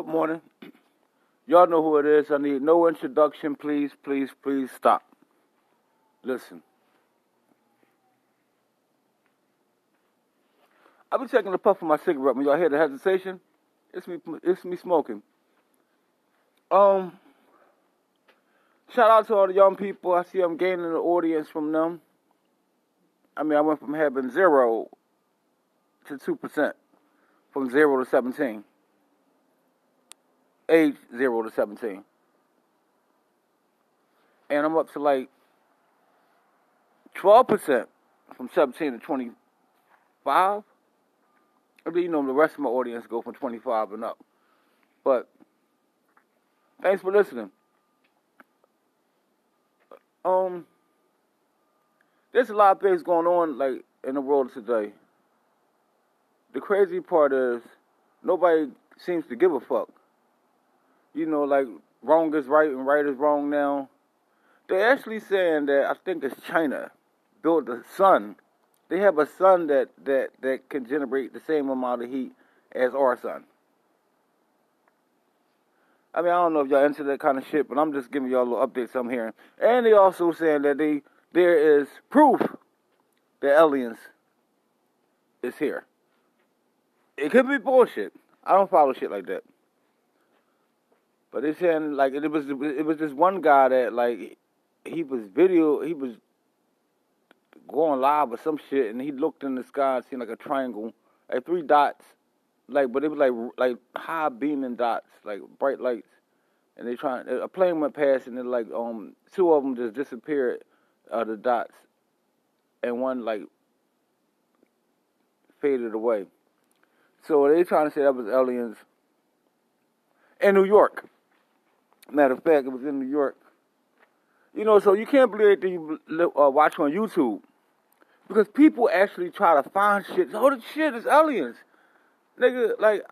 Good morning. Y'all know who it is. I need no introduction. Please, please, please stop. Listen. I've been taking a puff of my cigarette. When y'all hear the hesitation, it's me. It's me smoking. Um. Shout out to all the young people. I see I'm gaining an audience from them. I mean, I went from having zero to two percent, from zero to seventeen age 0 to 17. And I'm up to like 12% from 17 to 25. I mean, you know, the rest of my audience go from 25 and up. But thanks for listening. Um, there's a lot of things going on like in the world today. The crazy part is nobody seems to give a fuck you know, like wrong is right and right is wrong now. They're actually saying that I think it's China built a sun. They have a sun that, that, that can generate the same amount of heat as our sun. I mean, I don't know if y'all into that kind of shit, but I'm just giving y'all a little updates I'm hearing. And they also saying that they there is proof that aliens is here. It could be bullshit. I don't follow shit like that. But they saying like it was it was this one guy that like he was video he was going live or some shit and he looked in the sky and seen like a triangle, like three dots, like but it was like like high beaming dots, like bright lights, and they trying a plane went past and then like um two of them just disappeared, uh the dots, and one like faded away. So they trying to say that was aliens in New York. Matter of fact, it was in New York. You know, so you can't believe anything you uh, watch on YouTube. Because people actually try to find shit. Oh, the shit is aliens. Nigga, like,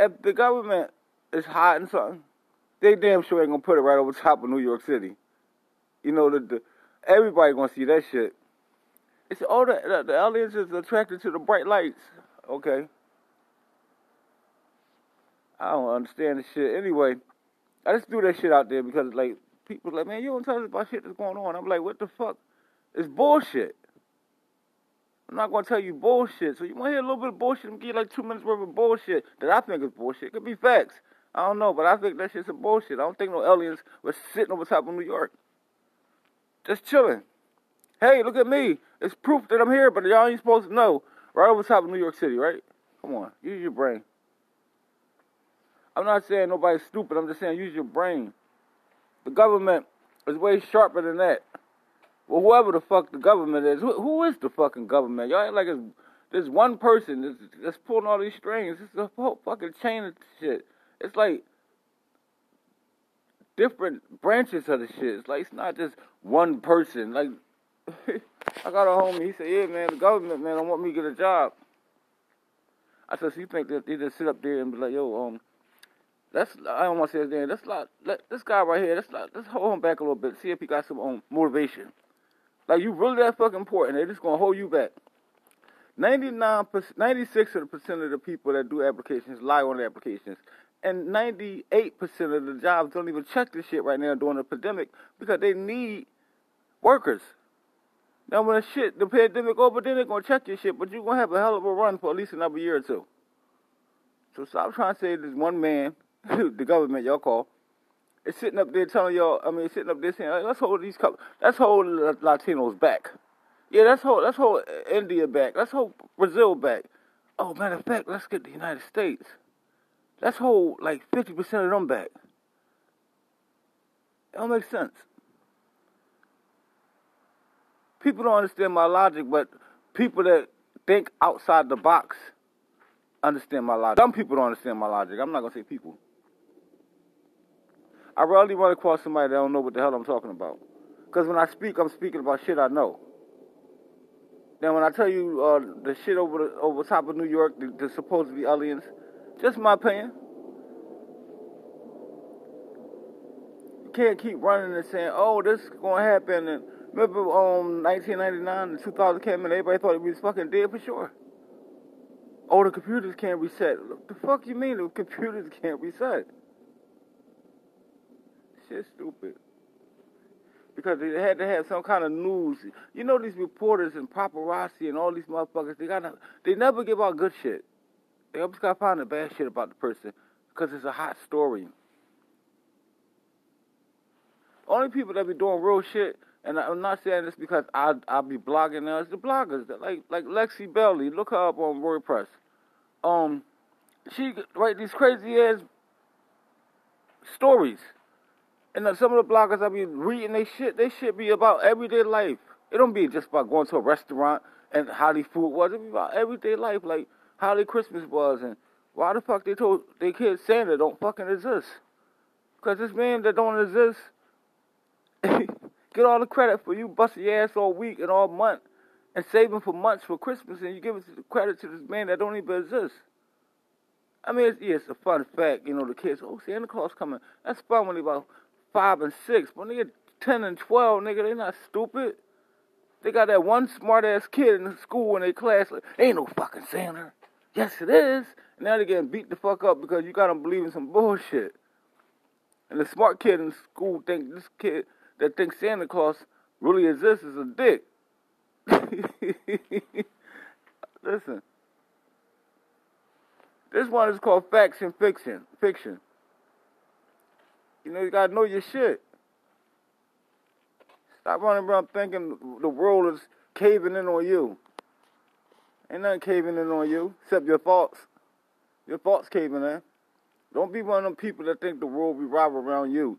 if the government is hiding something, they damn sure ain't gonna put it right over top of New York City. You know, the, the everybody gonna see that shit. It's oh, the, the, the aliens is attracted to the bright lights. Okay. I don't understand this shit. Anyway, I just threw that shit out there because like people like, man, you don't tell us about shit that's going on. I'm like, what the fuck? It's bullshit. I'm not gonna tell you bullshit. So you wanna hear a little bit of bullshit and give you like two minutes worth of bullshit that I think is bullshit. It could be facts. I don't know, but I think that shit's some bullshit. I don't think no aliens were sitting over top of New York. Just chilling. Hey, look at me. It's proof that I'm here, but y'all ain't supposed to know. Right over top of New York City, right? Come on, use your brain. I'm not saying nobody's stupid. I'm just saying use your brain. The government is way sharper than that. Well, whoever the fuck the government is, who, who is the fucking government? Y'all ain't like it's, there's one person that's, that's pulling all these strings. It's a whole fucking chain of shit. It's like different branches of the shit. It's like it's not just one person. Like I got a homie. He said, "Yeah, man, the government, man, don't want me to get a job." I said, "So you think that they just sit up there and be like, yo, um, Let's I don't his name. Let's not let this guy right here. Let's let's hold him back a little bit. See if he got some um, motivation. Like you really that fucking important. They're just gonna hold you back. 99 96 percent of the people that do applications lie on the applications. And 98% of the jobs don't even check this shit right now during the pandemic because they need workers. Now, when the shit, the pandemic over, then they're to check your shit, but you're to have a hell of a run for at least another year or two. So stop trying to say this one man the government y'all call, is sitting up there telling y'all. I mean, sitting up there saying, "Let's hold these. Let's hold Latinos back. Yeah, let's hold. Let's hold India back. Let's hold Brazil back. Oh, matter of fact, let's get the United States. Let's hold like 50% of them back. It don't make sense. People don't understand my logic, but people that think outside the box understand my logic. Some people don't understand my logic. I'm not gonna say people. I rarely run across somebody that don't know what the hell I'm talking about. Because when I speak, I'm speaking about shit I know. Now, when I tell you uh, the shit over the, over top of New York, the, the supposed to be aliens, just my opinion. You can't keep running and saying, "Oh, this is gonna happen." And remember, um, 1999 and 2000 came and everybody thought we was fucking dead for sure. Oh, the computers can't reset. What the fuck you mean the computers can't reset? Shit, stupid. Because they had to have some kind of news. You know these reporters and paparazzi and all these motherfuckers. They gotta they never give out good shit. They always gotta find the bad shit about the person because it's a hot story. Only people that be doing real shit, and I'm not saying this because I I be blogging now. It's the bloggers that like like Lexi Belly. Look her up on WordPress. Um, she write these crazy ass stories, and some of the bloggers I be reading they shit. They shit be about everyday life. It don't be just about going to a restaurant and how the food was. It be about everyday life, like how their Christmas was and why the fuck they told their kids Santa don't fucking exist. Cause this man that don't exist get all the credit for you busting your ass all week and all month and saving for months for Christmas and you give the credit to this man that don't even exist. I mean, it's, yeah, it's a fun fact, you know, the kids, oh, Santa Claus coming. That's fun when they about five and six. But nigga, 10 and 12, nigga, they not stupid. They got that one smart ass kid in the school in their class, like, ain't no fucking Santa. Yes, it is. And now they're getting beat the fuck up because you got them believing some bullshit. And the smart kid in school think this kid that thinks Santa Claus really exists is a dick. Listen. This one is called facts and fiction. Fiction. You know, you gotta know your shit. Stop running around thinking the world is caving in on you. Ain't nothing caving in on you except your thoughts. Your thoughts caving in. Don't be one of them people that think the world revolve around you.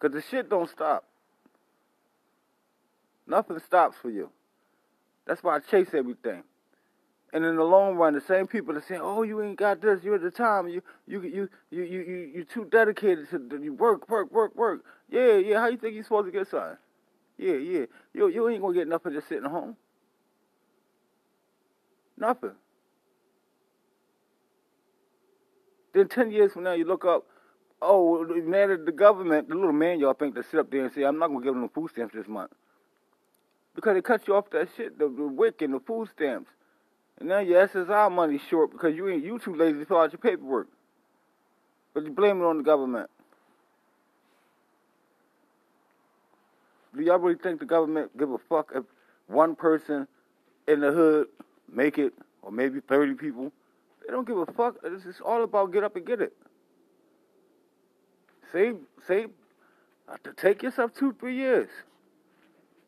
Because the shit don't stop. Nothing stops for you. That's why I chase everything. And in the long run, the same people that saying, "Oh, you ain't got this. You're the time. You, you, you, you, you, you, you too dedicated to you work, work, work, work. Yeah, yeah. How you think you supposed to get something? Yeah, yeah. You, you ain't gonna get nothing just sitting home. Nothing. Then ten years from now, you look up, oh, man, the government, the little man y'all think to sit up there and say, I'm not gonna give them the food stamps this month because they cut you off that shit, the, the WIC and the food stamps, and now your SSI money short because you ain't you too lazy to fill out your paperwork, but you blame it on the government. Do y'all really think the government give a fuck if one person in the hood make it, or maybe 30 people? They don't give a fuck. It's just all about get up and get it. Save, save, uh, to take yourself two, three years.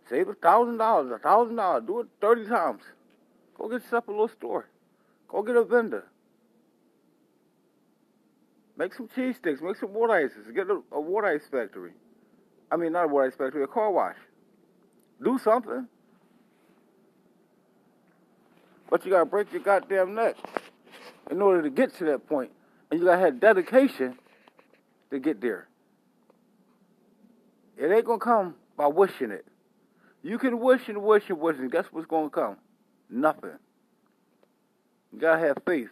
Save a thousand dollars, a thousand dollars. Do it 30 times. Go get yourself a little store. Go get a vendor. Make some cheese sticks. Make some water ices. Get a, a water ice factory. I mean, not a water ice factory, a car wash. Do something. But you gotta break your goddamn neck in order to get to that point. And you gotta have dedication to get there. It ain't gonna come by wishing it. You can wish and wish and wish, and guess what's gonna come? Nothing. You gotta have faith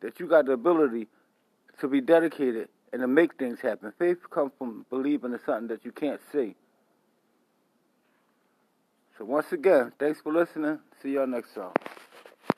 that you got the ability to be dedicated and to make things happen. Faith comes from believing in something that you can't see. So once again, thanks for listening. See y'all next time.